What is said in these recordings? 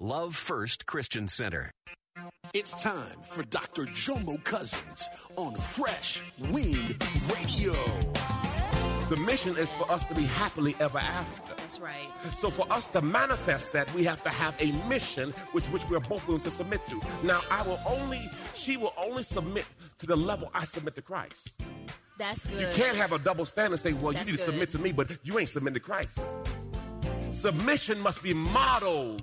Love First Christian Center. It's time for Dr. Jomo Cousins on Fresh Wind Radio. The mission is for us to be happily ever after. That's right. So for us to manifest that, we have to have a mission which which we're both willing to submit to. Now, I will only, she will only submit to the level I submit to Christ. That's good. You can't have a double standard and say, well, That's you need to good. submit to me, but you ain't submitting to Christ. Submission must be modeled.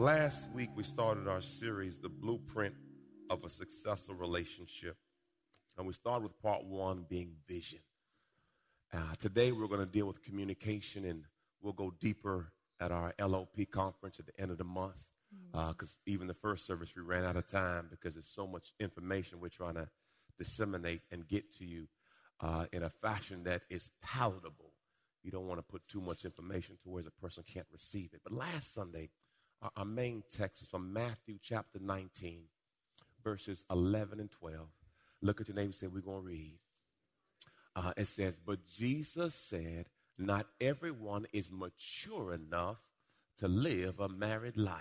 Last week, we started our series, The Blueprint of a Successful Relationship. And we started with part one being vision. Uh, today, we're going to deal with communication, and we'll go deeper at our LOP conference at the end of the month. Because even the first service, we ran out of time because there's so much information we're trying to disseminate and get to you uh, in a fashion that is palatable. You don't want to put too much information to where a person can't receive it. But last Sunday, our, our main text is from Matthew chapter 19, verses 11 and 12. Look at your neighbor and say, We're going to read. Uh, it says, But Jesus said, Not everyone is mature enough to live a married life.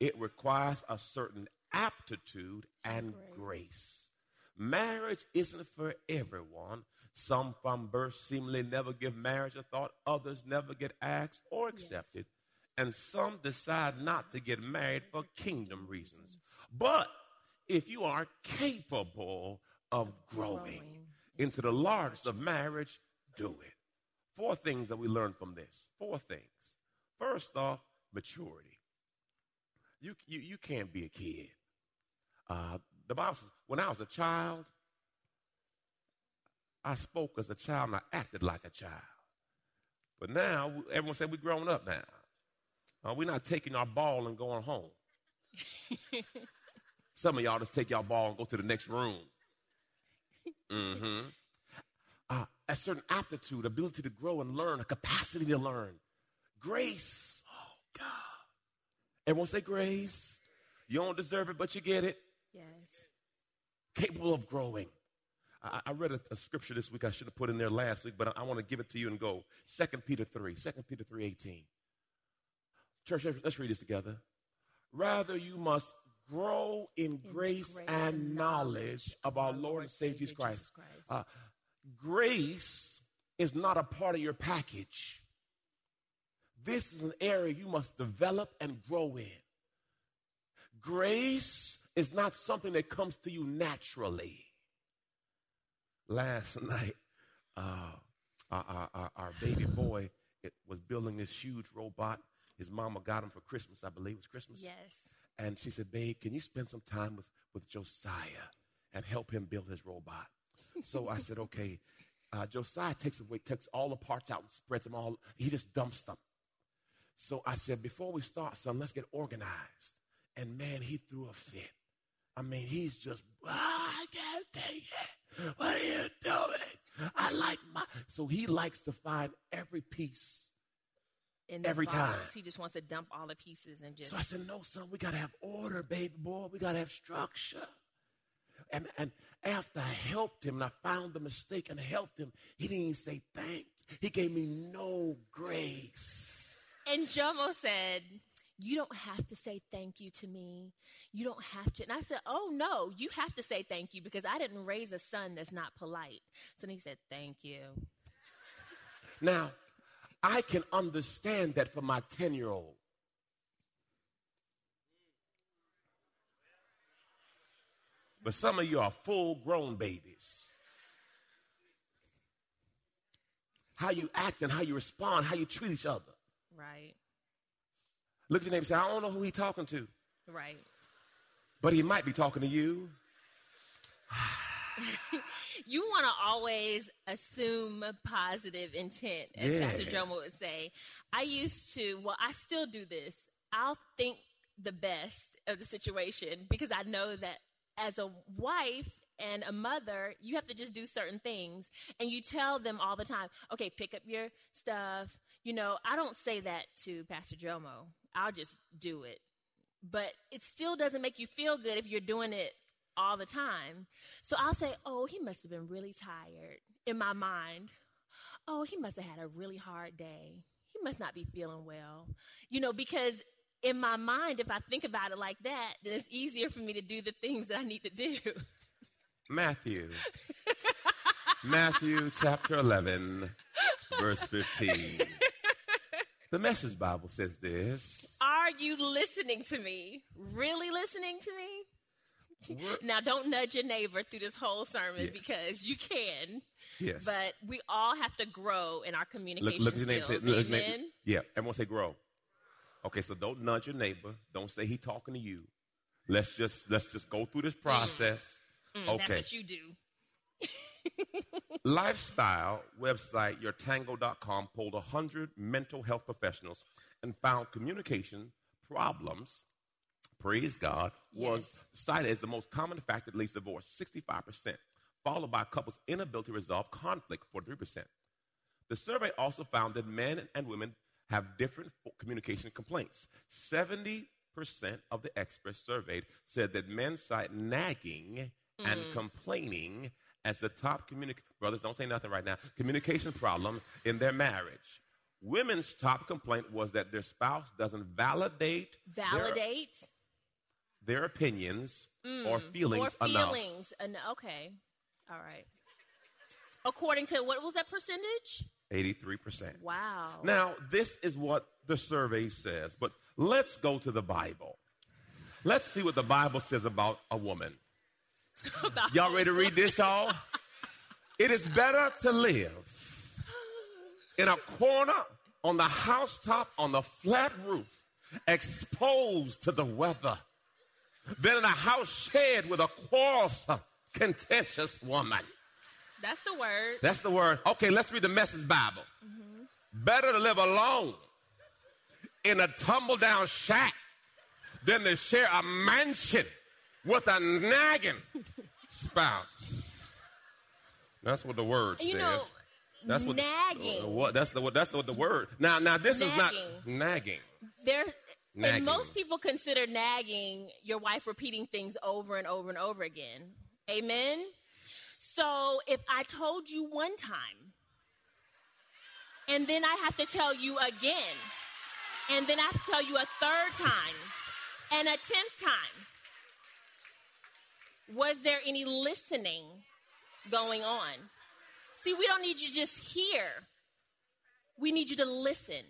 It requires a certain aptitude and grace. Marriage isn't for everyone. Some from birth seemingly never give marriage a thought, others never get asked or accepted, and some decide not to get married for kingdom reasons. But if you are capable of growing into the largest of marriage, do it. Four things that we learn from this. Four things. First off, maturity. You, you, you can't be a kid. Uh, the Bible says, when I was a child, I spoke as a child and I acted like a child. But now, everyone said we're grown up now. Uh, we're not taking our ball and going home. Some of y'all just take y'all ball and go to the next room. Mm-hmm. Uh, a certain aptitude, ability to grow and learn, a capacity to learn. Grace. Oh, God. Everyone say grace. You don't deserve it, but you get it. Yes. Capable of growing. I, I read a, a scripture this week I should have put in there last week, but I, I want to give it to you and go. 2 Peter 3. 2 Peter 3 18. Church, let's- read this together. Rather, you must grow in, grace, and knowledge of our Lord and Savior Jesus Christ. Uh, grace is not a part of your package. This is an area you must develop and grow in. Grace is not something that comes to you naturally. Last night, uh, our, our- our, our baby boy it was building this huge robot. His mama got him for Christmas, I believe it was Christmas. Yes. And she said, Babe, can you spend some time with, with Josiah and help him build his robot? So I said, Okay. Uh, Josiah takes away, takes all the parts out and spreads them all. He just dumps them. So I said, Before we start, son, let's get organized. And man, he threw a fit. I mean, he's just, "Ah, I can't take it. What are you doing? I like my. So he likes to find every piece. In Every time. He just wants to dump all the pieces and just. So I said, no, son, we got to have order, baby boy. We got to have structure. And, and after I helped him and I found the mistake and helped him, he didn't even say thank. He gave me no grace. And Jomo said, You don't have to say thank you to me. You don't have to. And I said, Oh, no, you have to say thank you because I didn't raise a son that's not polite. So then he said, Thank you. Now, I can understand that for my 10 year old. But some of you are full grown babies. How you act and how you respond, how you treat each other. Right. Look at your neighbor and say, I don't know who he's talking to. Right. But he might be talking to you. you want to always assume positive intent, as Yeah. Pastor Jomo would say. I used to, well, I still do this. I'll think the best of the situation because I know that as a wife and a mother, you have to just do certain things. And you tell them all the time, okay, pick up your stuff. You know, I don't say that to Pastor Jomo, I'll just do it. But it still doesn't make you feel good if you're doing it all the time. So I'll say, oh, he must have been really tired in my mind. Oh, he must have had a really hard day. He must not be feeling well. You know, because in my mind, if I think about it like that, then it's easier for me to do the things that I need to do. Matthew. Matthew chapter 11, verse 15. The Message Bible says this. Are you listening to me? Really listening to me? Now, don't nudge your neighbor through this whole sermon Yeah. because you can. Yes. But we all have to grow in our Look, communication look at your neighbor. Say, skills. look. Yeah, everyone say grow. Okay, so don't nudge your neighbor. Don't say he talking to you. Let's just let's just go through this process. Mm, okay. That's what you do. Lifestyle website yourtango.com polled 100 mental health professionals and found communication problems, praise God, was cited as the most common factor that leads to divorce, 65%, followed by couples' inability to resolve conflict, 43%. The survey also found that men and women have different communication complaints. 70% of the experts surveyed said that men cite nagging and mm-hmm. complaining as the top communic brothers don't say nothing right now communication problem in their marriage. Women's top complaint was that their spouse doesn't validate their- Validate their, opinions or or feelings enough. feelings. En- okay. All right. According to what was that percentage? 83%. Wow. Now, this is what the survey says, but let's go to the Bible. Let's see what the Bible says about a woman. Y'all ready to read this, y'all? It is better to live in a corner on the housetop on the flat roof, exposed to the weather, than in a house shared with a quarrelsome, contentious woman. That's the word. That's the word. Okay, let's read the message Bible. Better to live alone in a tumble down shack than to share a mansion with a nagging spouse. That's what the word You says. know, that's what nagging. uh, what that's the what that's the, the word. Now now this is not Nagging. nagging. there Nagging. and most people consider nagging your wife repeating things over and over and over again. Amen. So if I told you one time, and then I have to tell you again, and then I have to tell you a third time, and a tenth time, was there any listening going on? See, we don't need you to just hear. We need you to listen.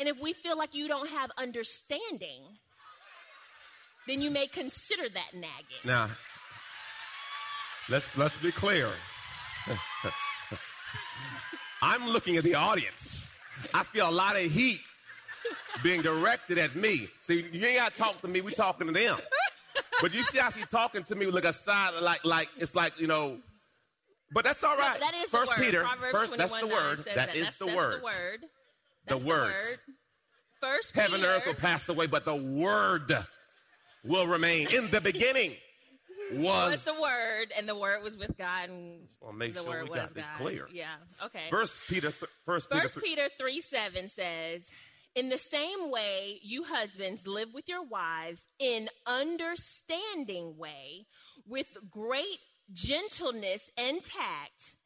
And if we feel like you don't have understanding, then you may consider that nagging. Now let's let's be clear. I'm looking at the audience. I feel a lot of heat being directed at me. See, you ain't got to talk to me. We talking to them. But you see how she's talking to me with like a side, like like it's like you know. But that's all right. That is First the word. Peter. Proverbs First, that's the word. says that is That's- the that's word. The word. The word. First Heaven and earth will pass away, but the word will remain. In the beginning was. was the word, and the word was with God, and Well, make the sure word we was got this God. clear. Yeah. Okay. First Peter. First Peter. First Peter 3 7 says, In the same way, you husbands live with your wives in understanding way, with great gentleness and tact,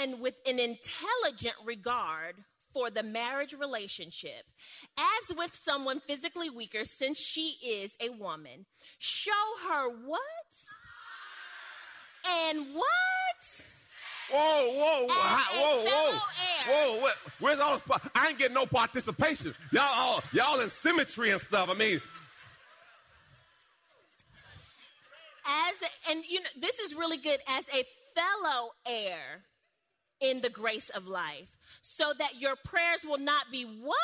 and with an intelligent regard for the marriage relationship, as with someone physically weaker, since she is a woman. Show her what? And what? Whoa, whoa, whoa, As hi- a whoa, whoa, whoa! Where's all? The, I ain't getting no participation. Y'all, all, y'all in symmetry and stuff. I mean, As a, and you know, this is really good as a fellow heir in the grace of life, so that your prayers will not be what?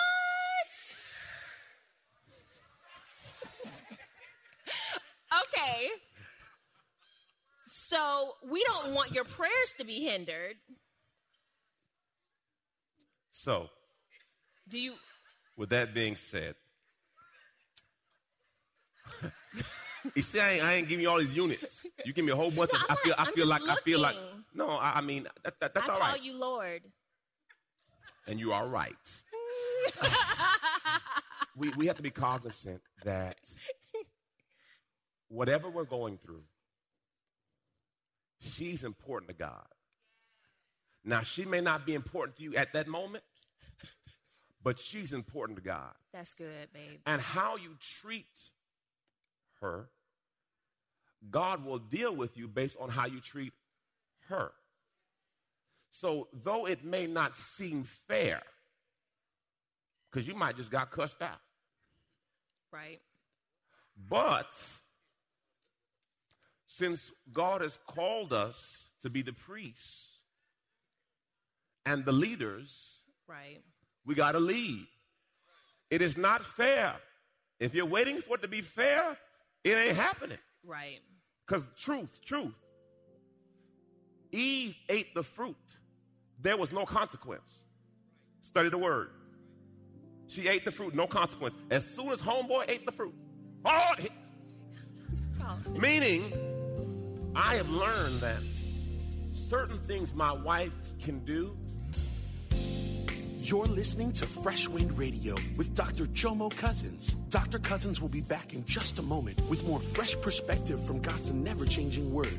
okay. So we don't want your prayers to be hindered. So, Do you? with that being said, you see, I ain't, I ain't giving you all these units. You give me a whole bunch No, of. I'm I feel. not- I feel like. I feel like. No, I, I mean that, that, that's I all call you Lord. And you are right. we we have to be cognizant that whatever we're going through, she's important to God. Now, she may not be important to you at that moment, but she's important to God. That's good, babe. And how you treat her, God will deal with you based on how you treat her. So, though it may not seem fair, because you might just got cussed out, Right. but since God has called us to be the priests and the leaders, Right. we got to lead. It is not fair. If you're waiting for it to be fair, it ain't happening. Right. Because truth, truth. Eve ate the fruit. There was no consequence. Study the word. She ate the fruit, no consequence. As soon as homeboy ate the fruit, oh, he- meaning, I have learned that certain things my wife can do, You're listening to Fresh Wind Radio with Dr. Jomo Cousins. Dr. Cousins will be back in just a moment with more fresh perspective from God's never changing word.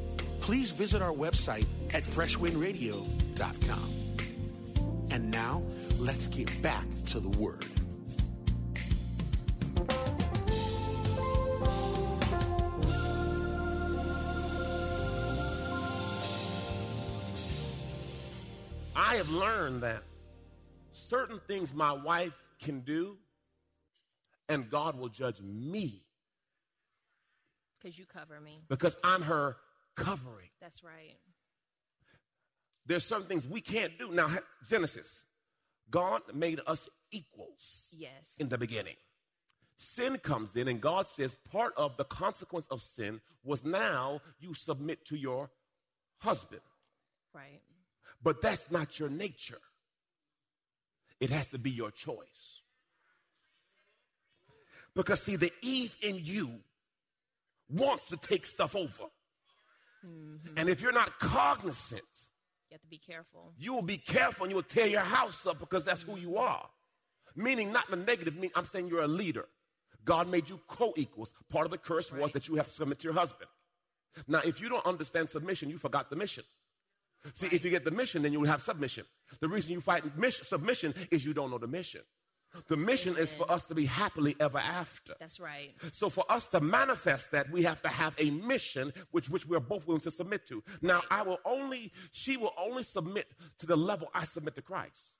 please visit our website at freshwindradio.com. And now, let's get back to the Word. I have learned that certain things my wife can do, and God will judge me Because you cover me. because I'm her covering. That's right. There's certain things we can't do. Now, Genesis, God made us equals Yes. in the beginning. Sin comes in, and God says part of the consequence of sin was now you submit to your husband. Right. But that's not your nature. It has to be your choice. Because, see, the Eve in you wants to take stuff over. Mm-hmm. And if you're not cognizant, You have to be careful. you will be careful and you will tear your house up because that's who you are. Meaning, not in a negative meaning, I'm saying you're a leader. God made you co equals. Part of the curse was that you have to submit to your husband. Now, if you don't understand submission, you forgot the mission. See, if you get the mission, then you will have submission. The reason you fight mission, submission is you don't know the mission. The mission is for us to be happily ever after. That's right. So for us to manifest that, we have to have a mission which which we're both willing to submit to. Now, I will only, she will only submit to the level I submit to Christ.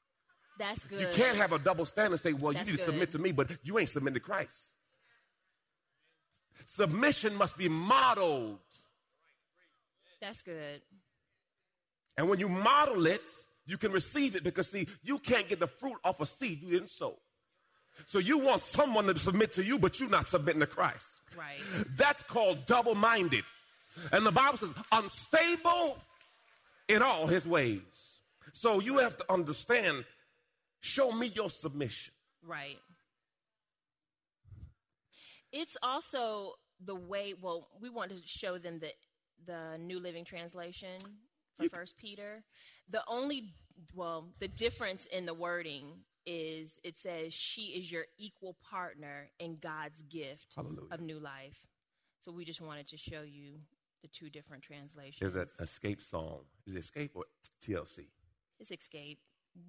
That's good. You can't have a double standard and say, well, That's you need to submit to me, but you ain't submitting to Christ. Submission must be modeled. That's good. And when you model it, you can receive it because, see, you can't get the fruit off a seed you didn't sow. So you want someone to submit to you, but you're not submitting to Christ. Right. That's called double minded. And the Bible says, unstable in all his ways. So you have to understand, show me your submission. Right. It's also the way. Well, we want to show them that the New Living Translation for First Peter. The only, well, the difference in the wording is it says she is your equal partner in God's gift Hallelujah. of new life. So we just wanted to show you the two different translations. There's that Xscape song. Is it Xscape or TLC? It's Xscape.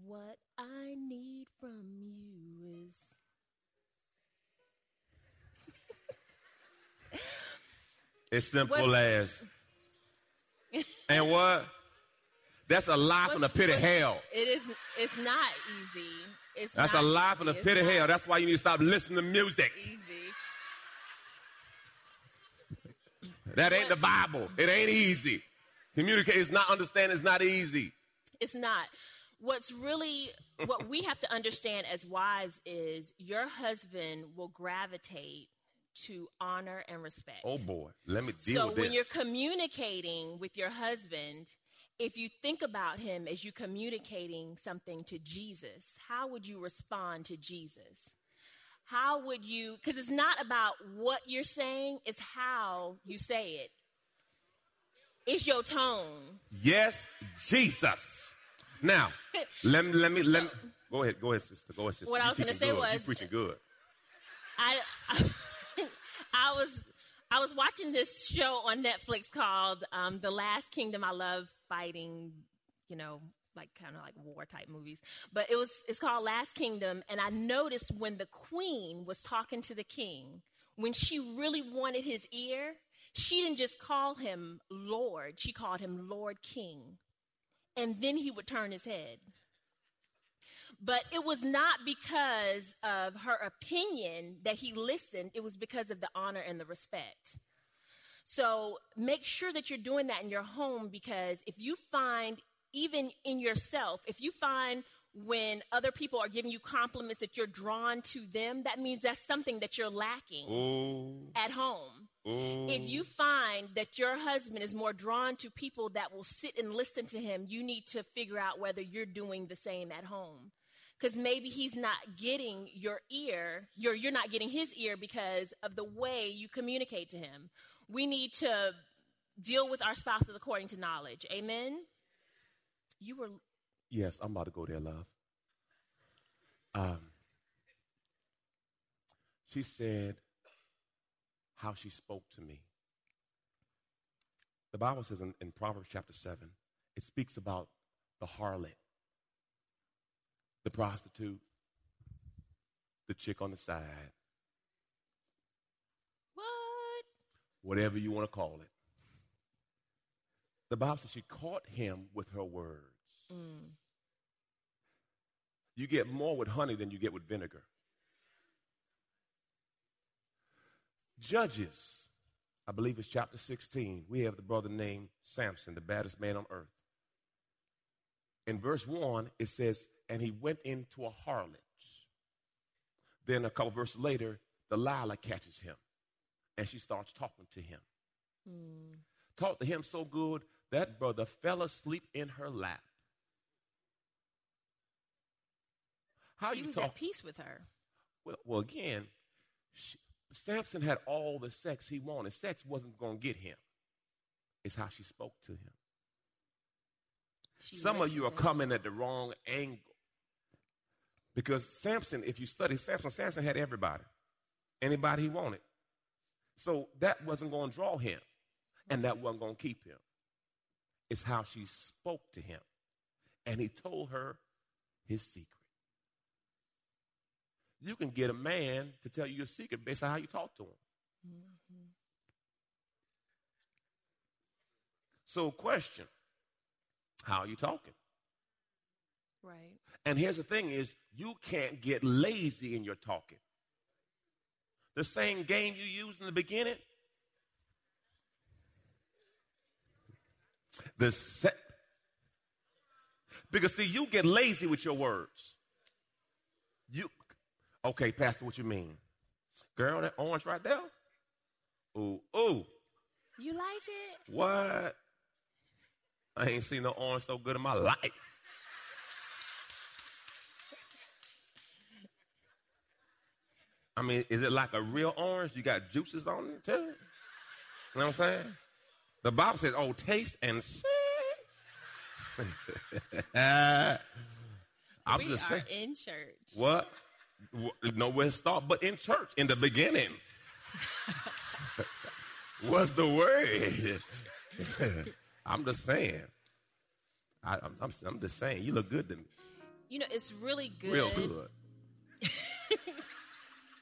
What I need from you is. It's simple What- as. And what? That's a lie from the pit of hell. It is. It's not easy. It's That's not a lie from the. It's pit of hell. That's why you need to stop listening to music. easy. That ain't the Bible. It ain't easy. Communicate is not understand is not easy. It's not. What's really what we have to understand as wives is your husband will gravitate to honor and respect. Oh boy, let me deal so with when you're communicating with your husband, if you think about him as you communicating something to Jesus, how would you respond to Jesus? How would you cuz it's not about what you're saying, it's how you say it. It's your tone. yes, Jesus. Now, let me let me let me go ahead. Go ahead, sister. Go ahead, sister. What I was gonna say good. was- you preaching good. I, I was I was watching this show on Netflix called um, The Last Kingdom. I love fighting, you know, like kind of like war type movies. But it was it's called Last Kingdom, and I noticed when the queen was talking to the king, when she really wanted his ear, she didn't just call him Lord; she called him Lord King, and then he would turn his head. But it was not because of her opinion that he listened, it was because of the honor and the respect. So make sure that you're doing that in your home because if you find, even in yourself, if you find when other people are giving you compliments that you're drawn to them, that means that's something that you're lacking Oh, at home. oh. If you find that your husband is more drawn to people that will sit and listen to him, you need to figure out whether you're doing the same at home. Because maybe he's not getting your ear, you're, you're not getting his ear because of the way you communicate to him. We need to deal with our spouses according to knowledge. Amen? You were, Yes, I'm about to go there, love. Um, she said how she spoke to me. The Bible says in, in Proverbs chapter 7, it speaks about the harlot, the prostitute, the chick on the side, what? whatever you want to call it. The Bible says she caught him with her words. Mm. You get more with honey than you get with vinegar. Judges, I believe it's chapter 16. We have the brother named Samson, the baddest man on earth. In verse 1, it says, And he went into a harlot. Then a couple verses later, Delilah catches him and she starts talking to him. Hmm. Talked to him so good that brother fell asleep in her lap. How He you was talk? at peace with her. Well, well again, she, Samson had all the sex he wanted. Sex wasn't going to get him. It's how she spoke to him. She Some of you are listened to him. coming at the wrong angle. Because Samson, if you study Samson, Samson had everybody, anybody he wanted. So that wasn't going to draw him, and that wasn't going to keep him. It's how she spoke to him. And he told her his secret. You can get a man to tell you your secret based on how you talk to him. Mm-hmm. So, question How are you talking? Right. And here's the thing is you can't get lazy in your talking. The same game you used in the beginning. The set, because see, you get lazy with your words. You okay, Pastor, what you mean? Girl, that orange right there? Ooh, ooh. You like it? What? I ain't seen no orange so good in my life. I mean, is it like a real orange? You got juices on it too? You know what I'm saying? The Bible says, oh, taste and see. I'm we just are saying. in church. What? Wh- Nowhere to start but in church in the beginning. was the word. I'm just saying. I, I'm, I'm, I'm just saying. You look good to me. You know, it's really good. Real good. I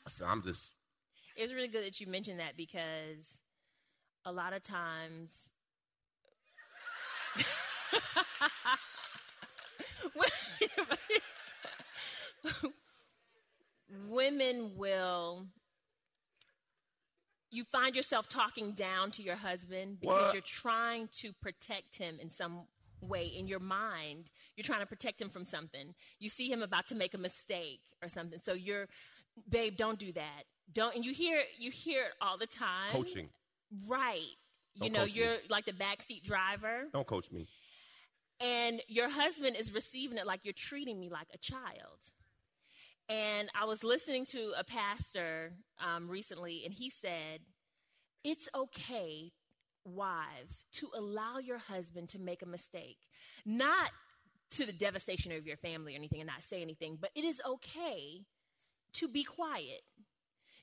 said, I'm just. It's really good that you mentioned that because a lot of times women will you find yourself talking down to your husband because What? you're trying to protect him in some way in your mind you're trying to protect him from something you see him about to make a mistake or something so you're babe don't do that don't and you hear you hear it all the time Coaching. right you Don't know you're like the backseat driver Don't coach me. and your husband is receiving it like you're treating me like a child. And I was listening to a pastor um, recently, and he said, It's okay, wives, to allow your husband to make a mistake, not to the devastation of your family or anything, and not say anything, but it is okay to be quiet.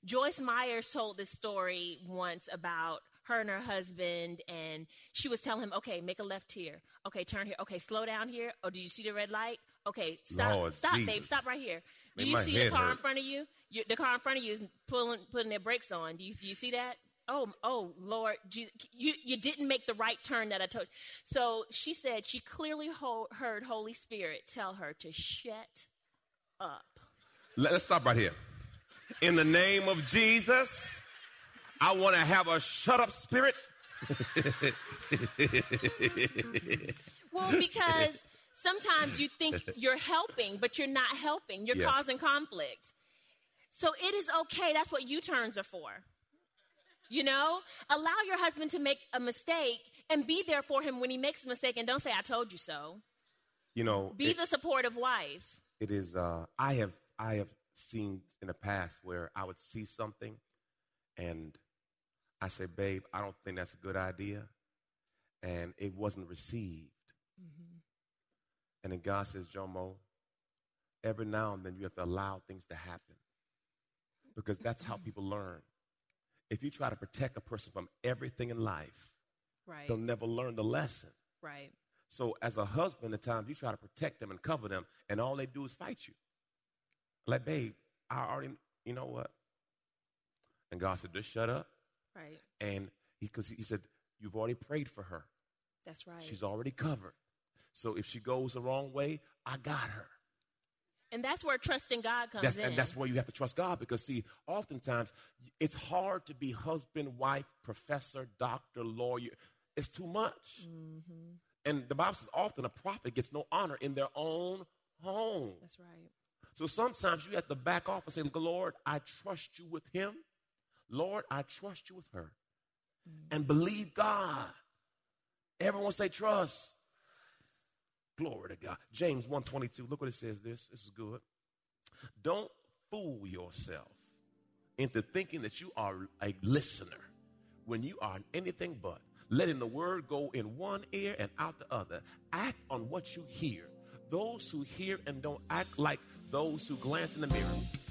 Joyce Myers told this story once about her and her husband, and she was telling him, "Okay, make a left here. Okay, turn here. Okay, slow down here. Oh, do you see the red light? Okay, stop, Lord stop, babe, stop right here. Do you see the head car in front of you? you? The car in front of you is pulling, putting their brakes on. Do you, do you see that? Oh, oh, Lord, Jesus, you you didn't make the right turn that I told. You. So she said she clearly ho- heard Holy Spirit tell her to shut up. Let, us stop right here. In the name of Jesus, I want to have a shut up spirit. Well, because sometimes you think you're helping, but you're not helping. You're Yes. causing conflict. So it is okay. That's what U turns are for. You know, allow your husband to make a mistake and be there for him when he makes a mistake and don't say, I told you so. You know, Be it- the supportive wife. it is uh i have i have seen in the past where i would see something and i say babe i don't think that's a good idea and it wasn't received and then god says jomo every now and then you have to allow things to happen because that's how people learn if you try to protect a person from everything in life Right. they'll never learn the lesson Right. so as a husband, at times you try to protect them and cover them, and all they do is fight you. Like, babe, I already, you know what? And God said, just shut up. Right. And he, cause he said, you've already prayed for her. That's right. She's already covered. So if she goes the wrong way, I got her. and that's where trusting God comes That's, in. and that's where you have to trust God because, see, oftentimes it's hard to be husband, wife, professor, doctor, lawyer. It's too much. Mm-hmm. And the Bible says often a prophet gets no honor in their own home. That's right. So sometimes you have to back off and say, Lord, I trust you with him. Lord, I trust you with her. And believe God. Everyone say trust. Glory to God. James 122. Look what it says this. This is good. Don't fool yourself into thinking that you are a listener when you are anything but. Letting the word go in one ear and out the other. Act on what you hear. Those who hear and don't act like those who glance in the mirror